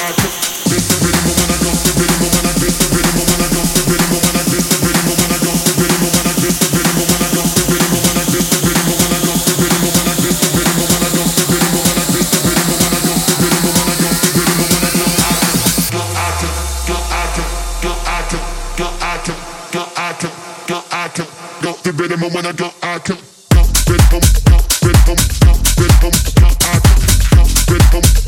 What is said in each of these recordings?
I took rhythm when I go I can go rhythm go rhythm go rhythm go I can go rhythm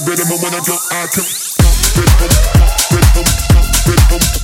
the rhythm when I go can't.